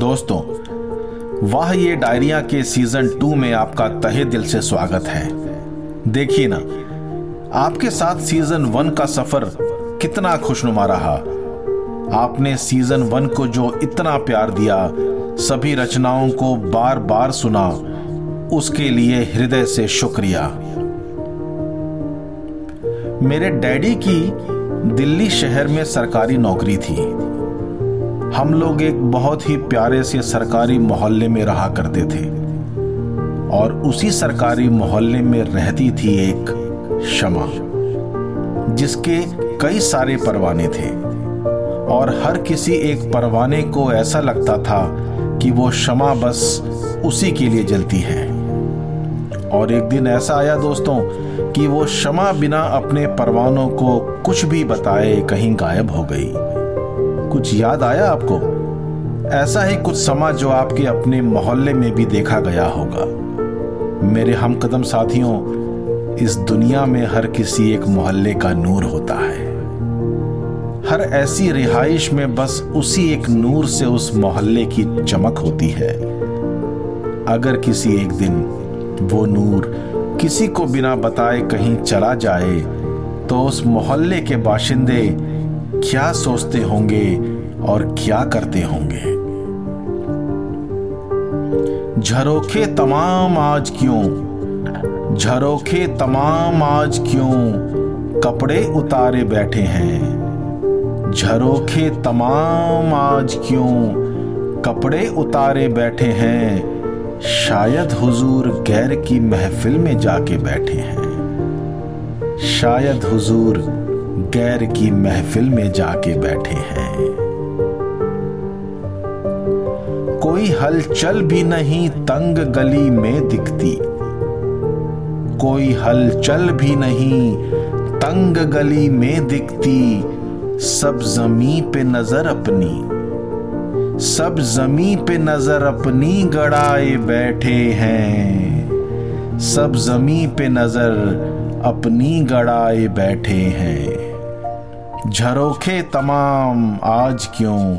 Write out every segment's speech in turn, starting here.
दोस्तों, वाह, ये डायरिया के सीज़न टू में आपका तहे दिल से स्वागत है। देखिए ना, आपके साथ सीज़न वन का सफ़र कितना खुशनुमा रहा। आपने सीज़न वन को जो इतना प्यार दिया, सभी रचनाओं को बार बार सुना, उसके लिए हृदय से शुक्रिया। मेरे डैडी की दिल्ली शहर में सरकारी नौकरी थी। हम लोग एक बहुत ही प्यारे से सरकारी मोहल्ले में रहा करते थे। और उसी सरकारी मोहल्ले में रहती थी एक शमा, जिसके कई सारे परवाने थे। और हर किसी एक परवाने को ऐसा लगता था कि वो शमा बस उसी के लिए जलती है। और एक दिन ऐसा आया दोस्तों कि वो शमा बिना अपने परवानों को कुछ भी बताए कहीं गायब हो गई। कुछ याद आया आपको? ऐसा ही कुछ समा जो आपके अपने मोहल्ले में भी देखा गया होगा। मेरे हम कदम साथियों, इस दुनिया में हर किसी एक मोहल्ले का नूर होता है। हर ऐसी रिहाइश में बस उसी एक नूर से उस मोहल्ले की चमक होती है। अगर किसी एक दिन वो नूर किसी को बिना बताए कहीं चला जाए तो उस मोहल्ले के बाशिंदे क्या सोचते होंगे और क्या करते होंगे? झरोखे तमाम आज क्यों? झरोखे तमाम आज क्यों कपड़े उतारे बैठे हैं? झरोखे तमाम आज क्यों कपड़े उतारे बैठे हैं? शायद हुजूर गैर की महफिल में जाके बैठे हैं। शायद हुजूर गैर की महफिल में जाके बैठे हैं। कोई हलचल भी नहीं तंग गली में दिखती। कोई हलचल भी नहीं तंग गली में दिखती। सब जमी पे नज़र अपनी, सब जमी पे नज़र अपनी गड़ाए बैठे हैं। सब जमी पे नज़र अपनी गड़ाए बैठे हैं। झरोखे तमाम, आज क्यों?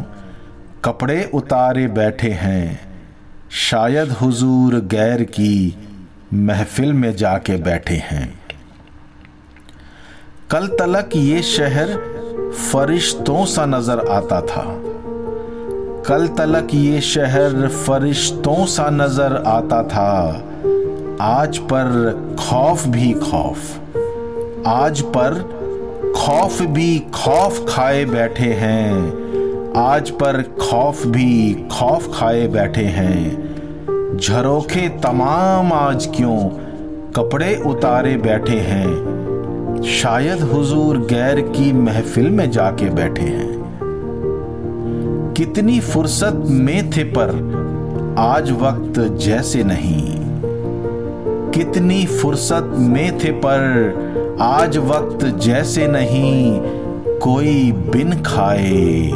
कपड़े उतारे बैठे हैं। शायद हुजूर गैर की महफिल में जाके बैठे हैं। कल तलक ये शहर फरिश्तों सा नज़र आता था। कल तलक ये शहर फरिश्तों सा नज़र आता था। आज पर खौफ भी खौफ। आज पर खौफ भी खौफ खाए बैठे हैं। आज पर खौफ भी खौफ खाए बैठे हैं। झरोखे तमाम आज क्यों कपड़े उतारे बैठे हैं? शायद हुजूर गैर की महफिल में जाके बैठे हैं। कितनी फुर्सत में थे पर आज वक्त जैसे नहीं। कितनी फुर्सत में थे, पर आज वक्त जैसे नहीं। कोई बिन खाए,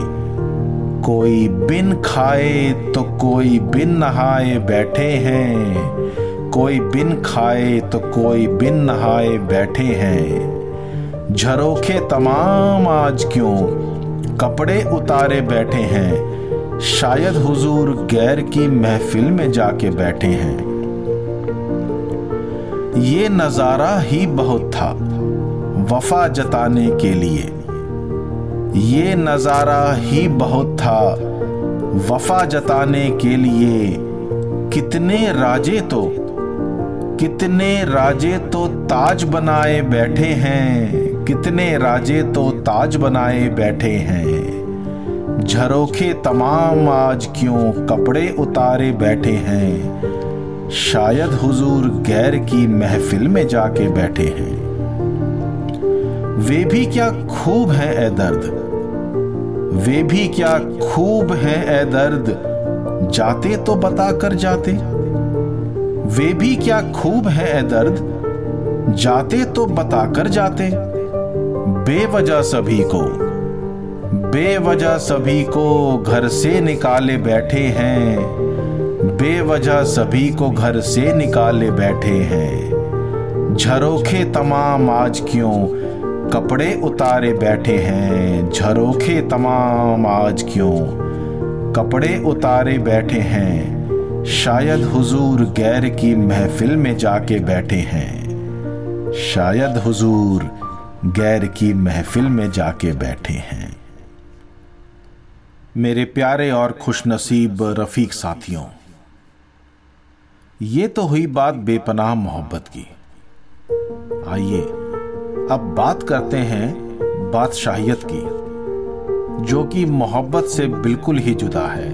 कोई बिन खाए तो कोई बिन नहाए बैठे हैं। कोई बिन खाए तो कोई बिन नहाए बैठे हैं। झरोखे तमाम आज क्यों कपड़े उतारे बैठे हैं? शायद हुजूर गैर की महफिल में जाके बैठे हैं। ये नज़ारा ही बहुत था, वफा जताने के लिए। ये नज़ारा ही बहुत था, वफा जताने के लिए। कितने राजे तो कितने राजे तो ताज बनाए बैठे हैं, कितने राजे तो ताज बनाए बैठे हैं। झरोखे तमाम आज क्यों कपड़े उतारे बैठे हैं शायद हुजूर गैर की महफिल में जाके बैठे हैं। वे भी क्या खूब है ए दर्द। वे भी क्या खूब है ए दर्द। जाते तो बता कर जाते। वे भी क्या खूब है ए दर्द। जाते तो बता कर जाते। बेवजह सभी को, बेवजह सभी को घर से निकाले बैठे हैं। बेवजह सभी को घर से निकाले बैठे हैं। झरोखे तमाम आज क्यों कपड़े उतारे बैठे हैं? झरोखे तमाम आज क्यों कपड़े उतारे बैठे हैं? शायद हुजूर गैर की महफिल में जाके बैठे हैं। शायद हुजूर गैर की महफिल में जाके बैठे हैं। मेरे प्यारे और खुशनसीब रफीक साथियों ये तो हुई बात बेपनाह मोहब्बत की। आइए, अब बात करते हैं बादशाहियत की, जो कि मोहब्बत से बिल्कुल ही जुदा है।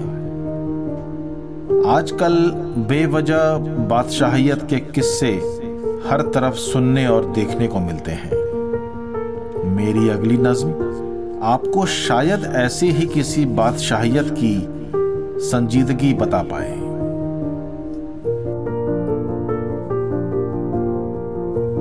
आजकल बेवजह बादशाहियत के किस्से हर तरफ़ सुनने और देखने को मिलते हैं। मेरी अगली नज्म, आपको शायद ऐसे ही किसी बादशाहियत की संजीदगी बता पाए।